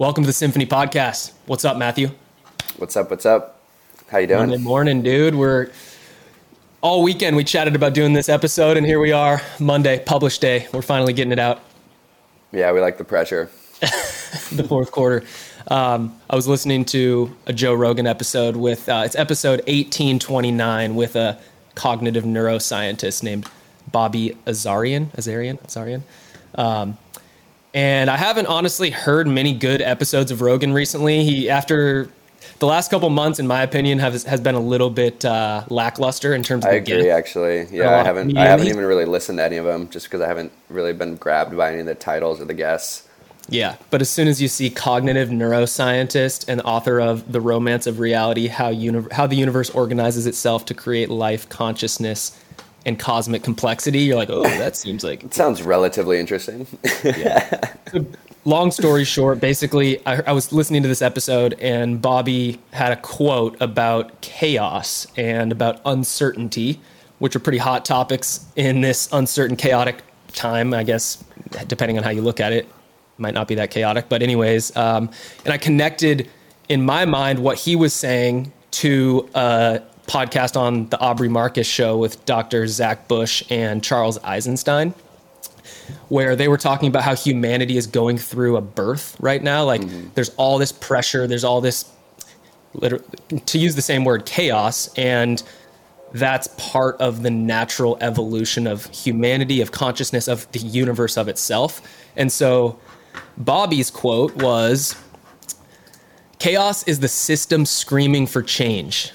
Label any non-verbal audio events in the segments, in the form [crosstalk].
Welcome to the Symphony Podcast. What's up, Matthew? What's up? What's up? How you doing? Monday morning, dude. We're all weekend we chatted about doing this episode, and here we are, Monday, published day. We're finally getting it out. Yeah, we like the pressure. [laughs] the fourth quarter. Um, I was listening to a Joe Rogan episode with uh, it's episode eighteen twenty nine with a cognitive neuroscientist named Bobby Azarian. Azarian. Azarian. Um, and I haven't honestly heard many good episodes of Rogan recently. He after the last couple months, in my opinion, has has been a little bit uh, lackluster in terms of. I agree, actually. Yeah, I haven't. I haven't even really listened to any of them, just because I haven't really been grabbed by any of the titles or the guests. Yeah, but as soon as you see cognitive neuroscientist and author of The Romance of Reality, how uni- how the universe organizes itself to create life, consciousness, and cosmic complexity, you're like, oh, that [laughs] seems like it sounds relatively interesting. yeah. long story short, basically, I, I, was listening to this episode, and Bobby had a quote about chaos and about uncertainty, which are pretty hot topics in this uncertain, chaotic time. I guess, depending on how you look at it, might not be that chaotic. But anyways, um, and I connected in my mind what he was saying to a podcast on the Aubrey Marcus show with Dr. Zach Bush and Charles Eisenstein where they were talking about how humanity is going through a birth right now. Like mm-hmm. there's all this pressure, there's all this, to use the same word, chaos. And that's part of the natural evolution of humanity, of consciousness, of the universe of itself. And so Bobby's quote was Chaos is the system screaming for change.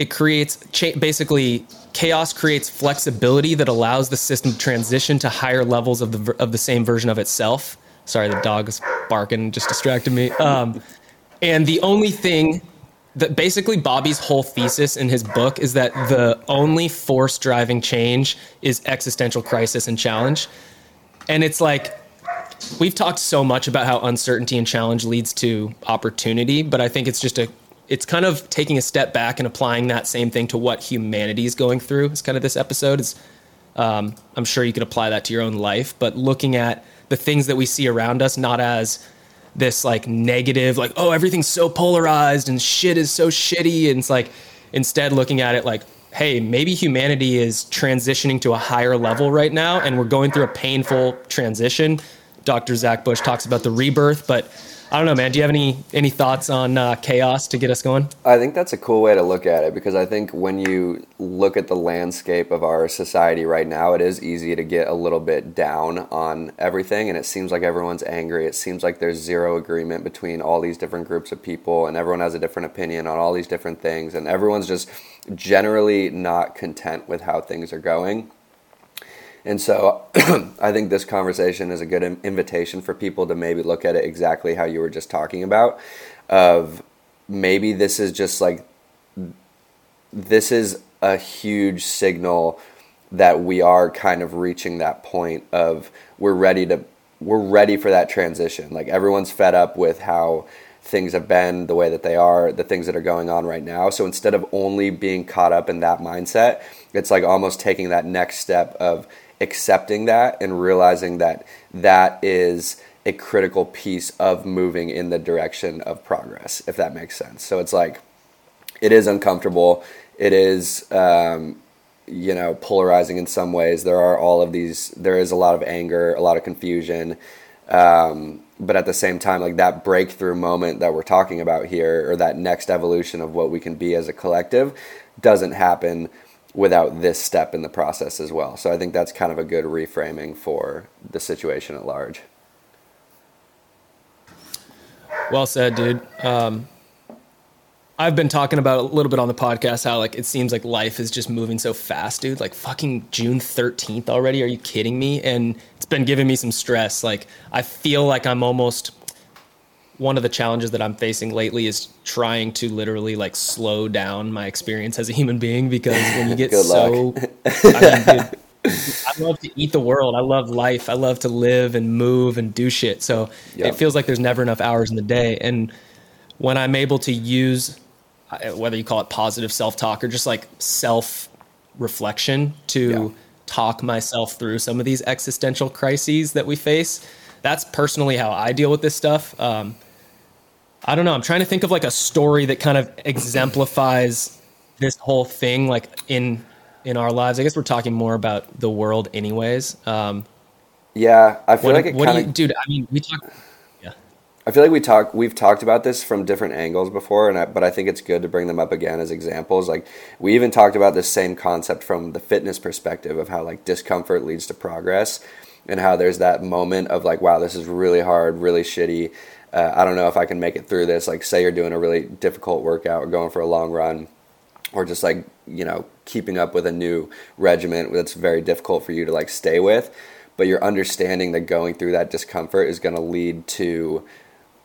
It creates, cha- basically, chaos creates flexibility that allows the system to transition to higher levels of the of the same version of itself. Sorry, the dog is barking, just distracted me. Um, and the only thing that basically Bobby's whole thesis in his book is that the only force driving change is existential crisis and challenge. And it's like we've talked so much about how uncertainty and challenge leads to opportunity, but I think it's just a it's kind of taking a step back and applying that same thing to what humanity is going through. It's kind of this episode. Is um, I'm sure you could apply that to your own life, but looking at the things that we see around us, not as this like negative, like oh everything's so polarized and shit is so shitty, and it's like instead looking at it like hey maybe humanity is transitioning to a higher level right now, and we're going through a painful transition. Dr. Zach Bush talks about the rebirth, but I don't know, man. Do you have any any thoughts on uh, chaos to get us going? I think that's a cool way to look at it because I think when you look at the landscape of our society right now, it is easy to get a little bit down on everything, and it seems like everyone's angry. It seems like there's zero agreement between all these different groups of people, and everyone has a different opinion on all these different things, and everyone's just generally not content with how things are going. And so [clears throat] I think this conversation is a good invitation for people to maybe look at it exactly how you were just talking about of maybe this is just like this is a huge signal that we are kind of reaching that point of we're ready to we're ready for that transition. Like everyone's fed up with how things have been the way that they are, the things that are going on right now. So instead of only being caught up in that mindset, it's like almost taking that next step of accepting that and realizing that that is a critical piece of moving in the direction of progress, if that makes sense. So it's like, it is uncomfortable. It is, um, you know, polarizing in some ways. There are all of these, there is a lot of anger, a lot of confusion. Um, but at the same time, like that breakthrough moment that we're talking about here, or that next evolution of what we can be as a collective, doesn't happen without this step in the process as well. So I think that's kind of a good reframing for the situation at large. Well said, dude. Um, I've been talking about a little bit on the podcast how like it seems like life is just moving so fast, dude. Like fucking June 13th already. Are you kidding me? And it's been giving me some stress. Like I feel like I'm almost one of the challenges that I'm facing lately is trying to literally like slow down my experience as a human being because when you [laughs] get so, I, mean, I love to eat the world. I love life. I love to live and move and do shit. So yep. it feels like there's never enough hours in the day. And when I'm able to use, uh, whether you call it positive self talk or just like self reflection to yeah. talk myself through some of these existential crises that we face, that's personally how I deal with this stuff. Um, I don't know. I'm trying to think of like a story that kind of exemplifies this whole thing, like in in our lives. I guess we're talking more about the world, anyways. Um, yeah, I feel what, like it what do kind you, of. dude? I mean, we talk. Yeah, I feel like we talk we've talked about this from different angles before, and I, but I think it's good to bring them up again as examples. Like we even talked about this same concept from the fitness perspective of how like discomfort leads to progress, and how there's that moment of like, wow, this is really hard, really shitty. Uh, I don't know if I can make it through this. Like, say you're doing a really difficult workout or going for a long run, or just like you know keeping up with a new regiment that's very difficult for you to like stay with but you're understanding that going through that discomfort is going to lead to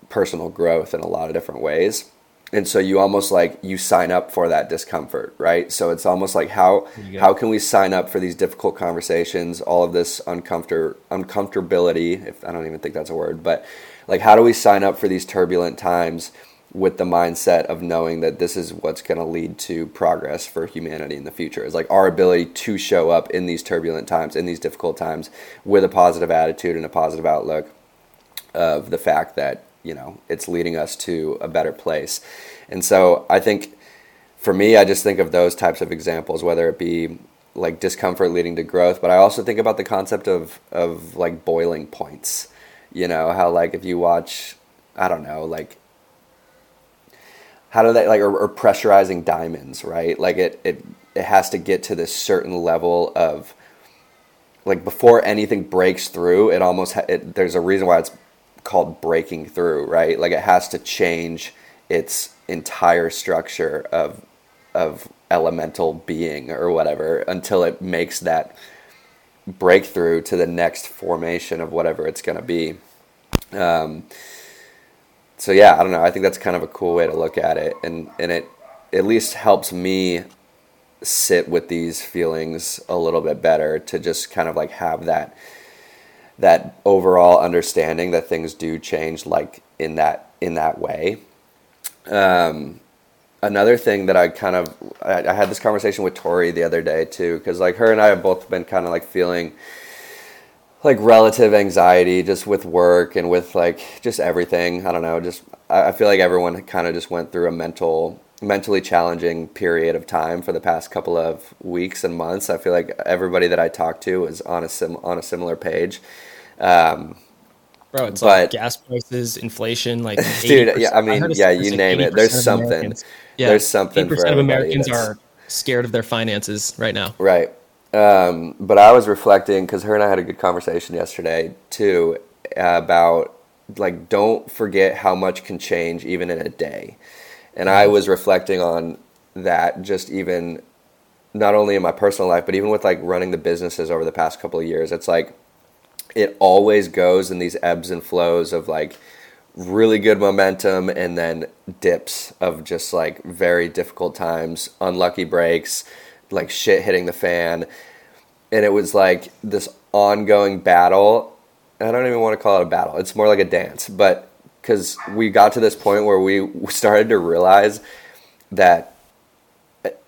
personal growth in a lot of different ways and so you almost like you sign up for that discomfort right? So it's almost like how how can we sign up for these difficult conversations all of this uncomfort uncomfortability if i don't even think that's a word but like how do we sign up for these turbulent times with the mindset of knowing that this is what's going to lead to progress for humanity in the future? Is like our ability to show up in these turbulent times in these difficult times with a positive attitude and a positive outlook of the fact that you know it's leading us to a better place. And so i think for me i just think of those types of examples whether it be like discomfort leading to growth but i also think about the concept of of like boiling points. You know how like if you watch i don't know like how do they like or, or pressurizing diamonds right? Like it, it it has to get to this certain level of like before anything breaks through it almost ha- it, there's a reason why it's called breaking through right? Like it has to change its entire structure of of elemental being or whatever until it makes that breakthrough to the next formation of whatever it's going to be. Um, so yeah, I don't know. I think that's kind of a cool way to look at it, and and it at least helps me sit with these feelings a little bit better to just kind of like have that that overall understanding that things do change like in that in that way. Um, another thing that I kind of I, I had this conversation with Tori the other day too, because like her and I have both been kind of like feeling like relative anxiety just with work and with like just everything. I don't know. Just I I feel like everyone kind of just went through a mental mentally challenging period of time for the past couple of weeks and months. I feel like everybody that I talked to was on a sim on a similar page. Um, bro, it's But- like gas prices, inflation, like [laughs] Dude, 80%. yeah, I mean, a yeah, you like name it. There's something. Americans- Yeah, There's something for 80% of Americans that's- are scared of their finances right now. Right. Um, but I was reflecting because her and I had a good conversation yesterday too about like don't forget how much can change even in a day. And I was reflecting on that just even not only in my personal life but even with like running the businesses over the past couple of years. It's like it always goes in these ebbs and flows of like really good momentum and then dips of just like very difficult times, unlucky breaks, like shit hitting the fan. And it was like this ongoing battle. I don't even want to call it a battle. It's more like a dance, but because we got to this point where we started to realize that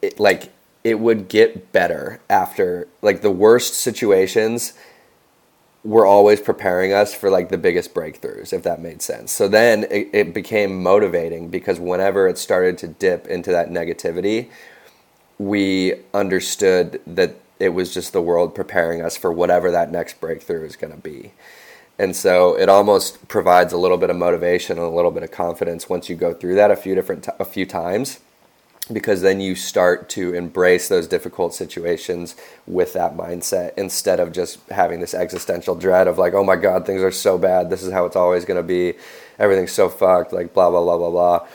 it, like it would get better after like the worst situations were always preparing us for like the biggest breakthroughs, if that made sense. So then it, it became motivating because whenever it started to dip into that negativity, we understood that it was just the world preparing us for whatever that next breakthrough is going to be. And so it almost provides a little bit of motivation and a little bit of confidence once you go through that a few different t- a few times because then you start to embrace those difficult situations with that mindset instead of just having this existential dread of like oh my god things are so bad. This is how it's always going to be. Everything's so fucked like blah blah blah blah blah.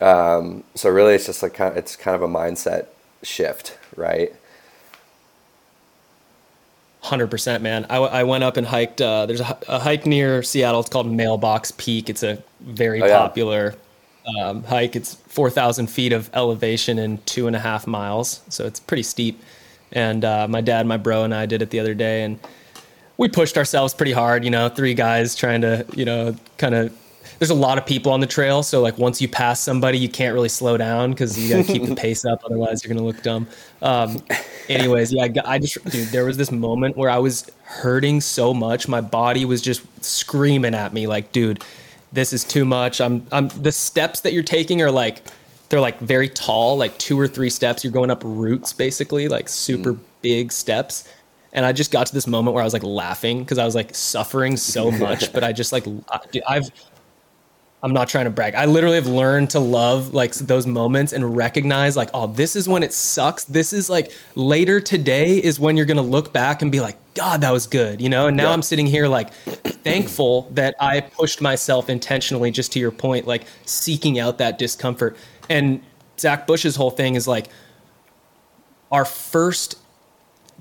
Um, so really it's just like it's kind of a mindset shift right Hundred percent, man. I, I went up and hiked. Uh, there's a, a hike near Seattle. It's called Mailbox Peak. It's a very Oh, yeah. popular um, hike. It's four thousand feet of elevation in two and a half miles, so it's pretty steep. And uh, my dad, my bro, and I did it the other day, and we pushed ourselves pretty hard. You know, three guys trying to, you know, kind of. There's a lot of people on the trail, so like once you pass somebody, you can't really slow down because you got to keep the [laughs] pace up. Otherwise, you're gonna look dumb. Um, anyways, yeah, I I just dude, there was this moment where I was hurting so much, my body was just screaming at me like, dude, this is too much. I'm I'm the steps that you're taking are like they're like very tall, like two or three steps. You're going up roots basically, like super mm. big steps. And I just got to this moment where I was like laughing because I was like suffering so [laughs] much, but I just like I've I'm not trying to brag. I literally have learned to love like those moments and recognize like, oh, this is when it sucks. This is like later today is when you're gonna look back and be like, God, that was good, you know. And now yeah. I'm sitting here like thankful that I pushed myself intentionally, just to your point, like seeking out that discomfort. And Zach Bush's whole thing is like our first,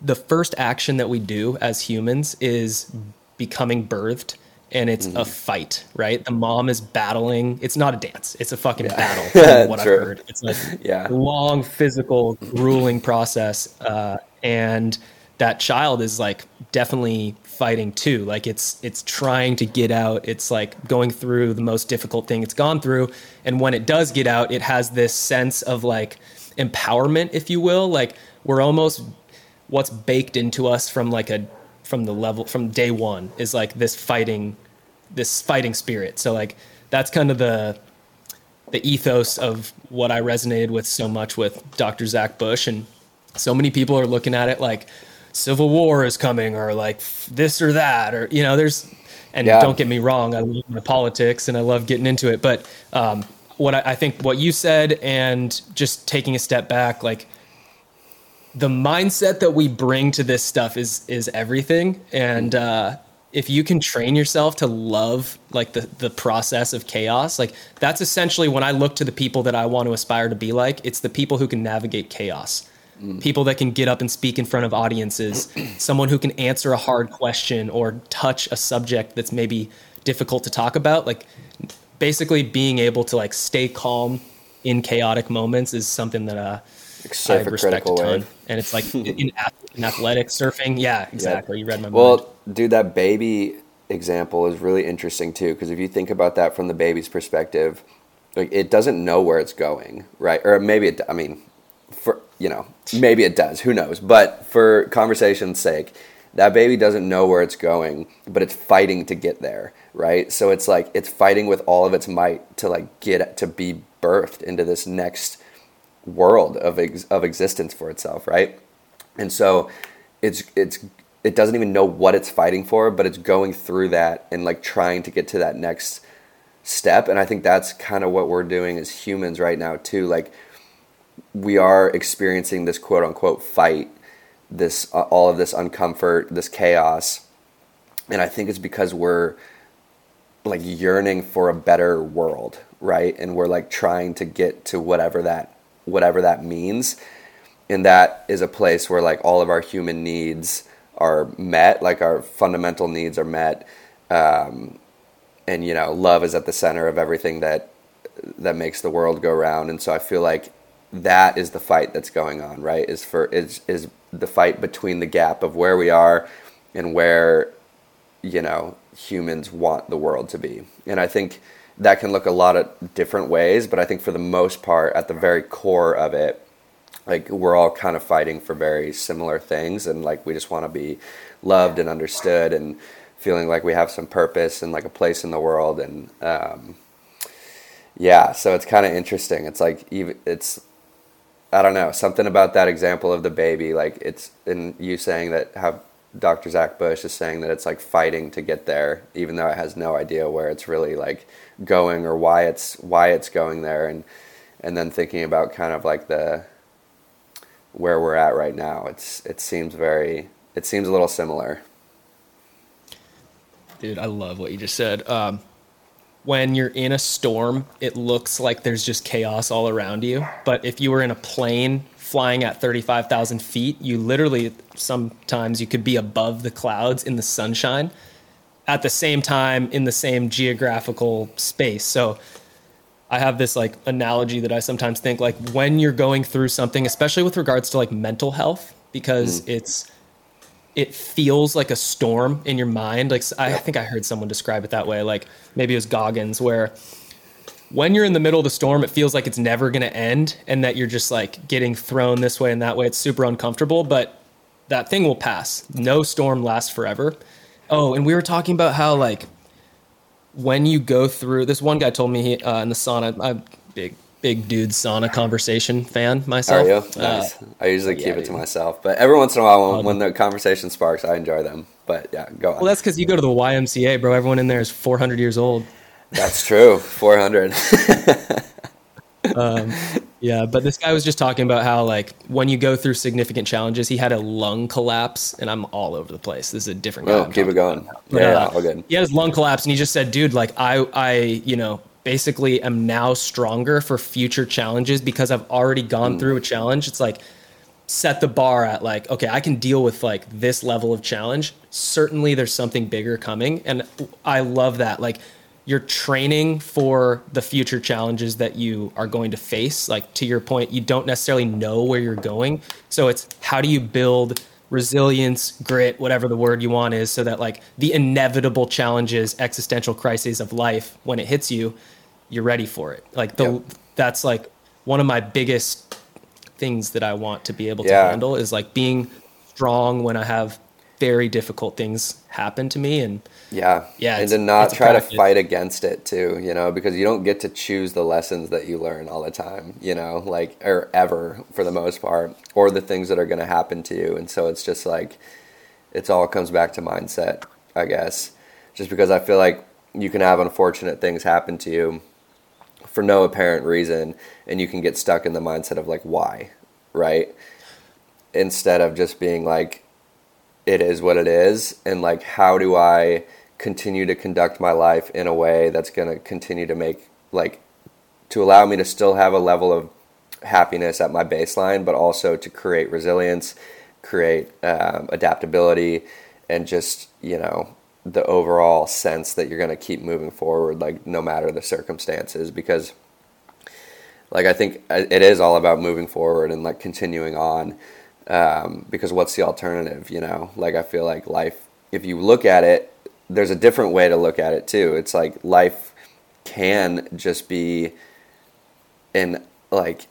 the first action that we do as humans is becoming birthed and it's mm-hmm. a fight, right? The mom is battling. It's not a dance. It's a fucking yeah. battle. [laughs] From what I've heard, it's a [laughs] yeah. long, physical, grueling process, uh, and that child is like definitely fighting too. Like it's it's trying to get out. It's like going through the most difficult thing it's gone through, and when it does get out, it has this sense of like empowerment, if you will. Like we're almost what's baked into us from like a from the level from day one is like this fighting this fighting spirit. So like that's kind of the the ethos of what I resonated with so much with Dr. Zach Bush and so many people are looking at it like civil war is coming or like this or that or you know there's and yeah. don't get me wrong I love my politics and I love getting into it but um, what I, I think what you said and just taking a step back like the mindset that we bring to this stuff is is everything. And uh, if you can train yourself to love like the the process of chaos like that's essentially when i look to the people that i want to aspire to be like it's the people who can navigate chaos. Mm. people that can get up and speak in front of audiences. [clears throat] Someone who can answer a hard question or touch a subject that's maybe difficult to talk about. Like basically being able to like stay calm in chaotic moments is something that uh I respect a ton. Way. And it's like [laughs] in, in athletics, surfing. Yeah, exactly. Yep. You read my well, mind. Well, dude, that baby example is really interesting too, because if you think about that from the baby's perspective, like it doesn't know where it's going, right? Or maybe it. I mean, for you know, maybe it does. Who knows? But for conversation's sake, that baby doesn't know where it's going, but it's fighting to get there, right? So it's like it's fighting with all of its might to like get to be birthed into this next world of ex- of existence for itself, right? And so it's it's it doesn't even know what it's fighting for, but it's going through that and like trying to get to that next step. And I think that's kind of what we're doing as humans right now too. Like we are experiencing this quote unquote fight, this uh, all of this uncomfort, this chaos, and I think it's because we're like yearning for a better world, right? And we're like trying to get to whatever that whatever that means. And that is a place where like all of our human needs are met, like our fundamental needs are met. Um, and you know, love is at the center of everything that that makes the world go round. And so I feel like that is the fight that's going on, right? Is for is is the fight between the gap of where we are and where you know humans want the world to be. And I think that can look a lot of different ways, but I think for the most part, at the very core of it, like we're all kind of fighting for very similar things, and like we just want to be loved and understood, and feeling like we have some purpose and like a place in the world, and um, yeah, so it's kind of interesting. It's like even it's I don't know something about that example of the baby, like it's in you saying that how Dr. Zach Bush is saying that it's like fighting to get there, even though it has no idea where it's really like going or why it's why it's going there, and and then thinking about kind of like the where we're at right now. It's it seems very it seems a little similar. Dude, I love what you just said. Um, when you're in a storm, it looks like there's just chaos all around you. But if you were in a plane flying at 35,000 feet, you literally sometimes you could be above the clouds in the sunshine at the same time in the same geographical space. So I have this like analogy that I sometimes think like when you're going through something, especially with regards to like mental health, because mm. it's it feels like a storm in your mind. Like I think I heard someone describe it that way. Like maybe it was Goggins, where when you're in the middle of the storm, it feels like it's never going to end, and that you're just like getting thrown this way and that way. It's super uncomfortable, but that thing will pass. No storm lasts forever. Oh, and we were talking about how like when you go through this one guy told me uh, in the sauna i'm big big dude sauna conversation fan myself Are you? Uh, Nice. I usually yeah, keep it to myself, but every once in a while, when, when the conversation sparks, I enjoy them. But yeah, go on. well that's because you go to the ymca bro everyone in there is 400 years old That's true. Four hundred. [laughs] um, yeah but this guy was just talking about how like when you go through significant challenges he had a lung collapse and i'm all over the place this is a different guy oh, I'm keep it going. But, Yeah, uh, yeah, all good. he had his lung collapse and he just said dude like i i you know basically am now stronger for future challenges because i've already gone through a challenge it's like set the bar at like okay i can deal with like this level of challenge certainly there's something bigger coming and i love that like you're training for the future challenges that you are going to face like to your point you don't necessarily know where you're going so it's how do you build resilience grit whatever the word you want is so that like the inevitable challenges existential crises of life when it hits you you're ready for it like the Yep. that's like one of my biggest things that I want to be able to Yeah. handle is like being strong when I have very difficult things happen to me and Yeah. Yeah, And to not try to fight against it too, you know, because you don't get to choose the lessons that you learn all the time, you know, like, or ever for the most part, or the things that are going to happen to you. And so it's just like, it's all comes back to mindset, I guess. Just because I feel like you can have unfortunate things happen to you for no apparent reason, and you can get stuck in the mindset of like, why, right? Instead of just being like, it is what it is and like how do i continue to conduct my life in a way that's going to continue to make like to allow me to still have a level of happiness at my baseline but also to create resilience create um, adaptability and just you know the overall sense that you're going to keep moving forward like no matter the circumstances because like i think uh, it is all about moving forward and like continuing on um, because what's the alternative you know? Like i feel like life if you look at it there's a different way to look at it too. It's like life can just be in like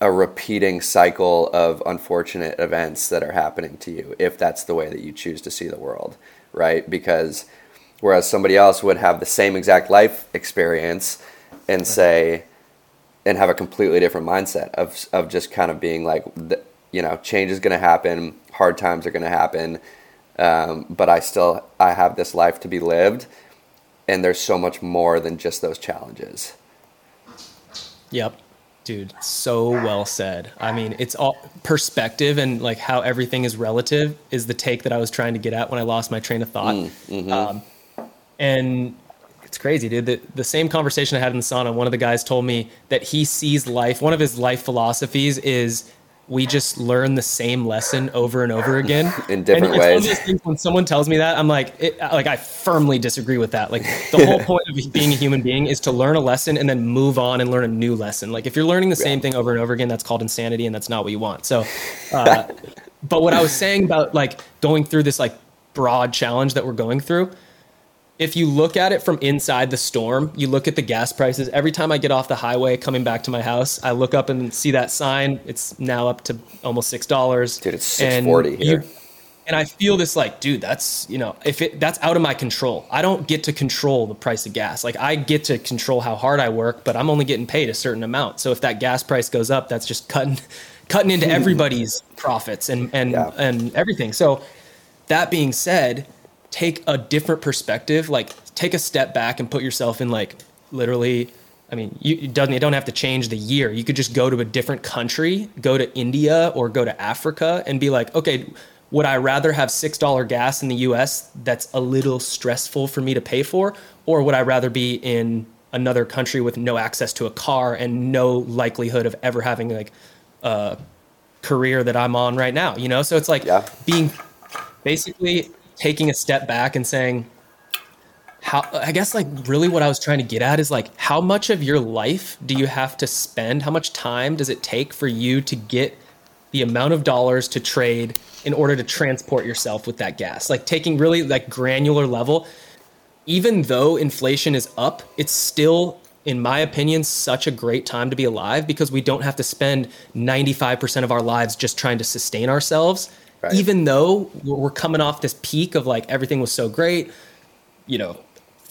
a repeating cycle of unfortunate events that are happening to you if that's the way that you choose to see the world right? Because whereas somebody else would have the same exact life experience and say and have a completely different mindset of of just kind of being like the, you know change is going to happen hard times are going to happen um, but i still i have this life to be lived and there's so much more than just those challenges Yep. Dude, so well said. I mean, it's all perspective and like how everything is relative is the take that I was trying to get at when I lost my train of thought. Um, and it's crazy, dude. The, the same conversation I had in the sauna, one of the guys told me that he sees life, one of his life philosophies is we just learn the same lesson over and over again [laughs] In different and it's one of ways. those things when someone tells me that, I'm like, it, like I firmly disagree with that. Like the whole [laughs] point of being a human being is to learn a lesson and then move on and learn a new lesson. Like if you're learning the same thing over and over again, that's called insanity, and that's not what you want. So, uh, [laughs] but what I was saying about like going through this like broad challenge that we're going through, if you look at it from inside the storm, you look at the gas prices. Every time I get off the highway coming back to my house, I look up and see that sign. It's now up to almost six dollars. Dude, it's 640 here. and I feel this like, dude, that's you know, if it that's out of my control. I don't get to control the price of gas. Like I get to control how hard I work, but I'm only getting paid a certain amount. So if that gas price goes up, that's just cutting [laughs] cutting into hmm. everybody's profits and and Yeah. and everything. So that being said, take a different perspective. Like take a step back and put yourself in like literally. I mean, you it doesn't. You don't have to change the year. You could just go to a different country, go to India or go to Africa, and be like, okay, would I rather have six dollar gas in the U.S. that's a little stressful for me to pay for, or would I rather be in another country with no access to a car and no likelihood of ever having like a career that I'm on right now? You know, so it's like Yeah. being basically taking a step back and saying how i guess like really what i was trying to get at is like how much of your life do you have to spend? How much time does it take for you to get the amount of dollars to trade in order to transport yourself with that gas? Like taking really like granular level even though inflation is up it's still in my opinion such a great time to be alive because we don't have to spend 95% of our lives just trying to sustain ourselves Right. even though we're coming off this peak of like everything was so great you know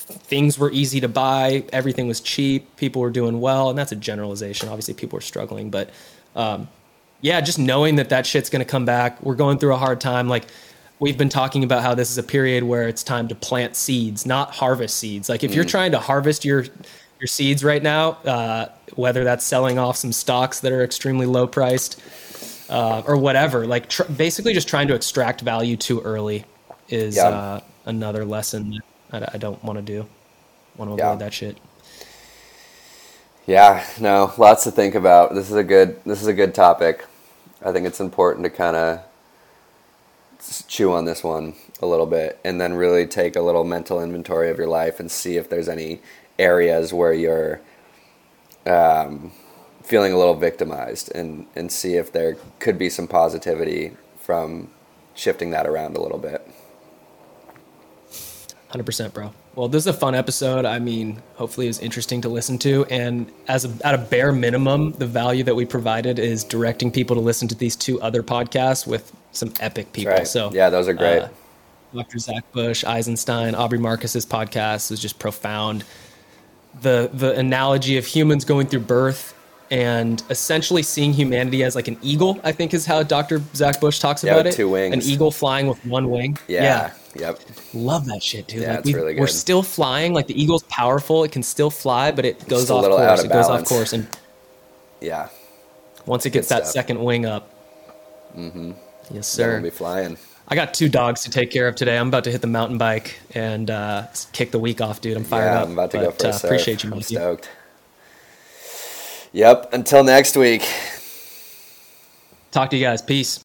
things were easy to buy, everything was cheap, people were doing well, and that's a generalization. Obviously, people were struggling, but um, yeah, just knowing that that shit's going to come back. We're going through a hard time. Like we've been talking about how this is a period where it's time to plant seeds, not harvest seeds. Like if mm. you're trying to harvest your your seeds right now, uh, whether that's selling off some stocks that are extremely low priced uh, or whatever, like tr- basically just trying to extract value too early is yeah. uh, another lesson I, I don't want to do. Want to avoid yeah. that shit. Yeah, no, lots to think about. This is a good this is a good topic. I think it's important to kind of chew on this one a little bit and then really take a little mental inventory of your life and see if there's any areas where you're um, feeling a little victimized and, and see if there could be some positivity from shifting that around a little bit. 100% bro. Well this is a fun episode. I mean hopefully it was interesting to listen to. And as a, at a bare minimum the value that we provided is directing people to listen to these two other podcasts with some epic people. right. so yeah those are great. uh, dr zach bush eisenstein aubrey marcus's podcast was just profound. The the analogy of humans going through birth and essentially seeing humanity as like an eagle i think is how dr zach bush talks yeah, about it two wings an eagle flying with one wing yeah, yeah Yep. Love that shit, dude. Yeah, like we, really We're still flying. Like the eagle's powerful. It can still fly, but it goes off course. Of it goes off course, and yeah, once it gets Good that stuff. second wing up, mm-hmm. yes, sir. We'll be flying. I got two dogs to take care of today. I'm about to hit the mountain bike and uh, kick the week off, dude. I'm fired yeah, up. I'm about to but, go for a uh, Appreciate you, I'm stoked. Yep. Until next week. Talk to you guys. Peace.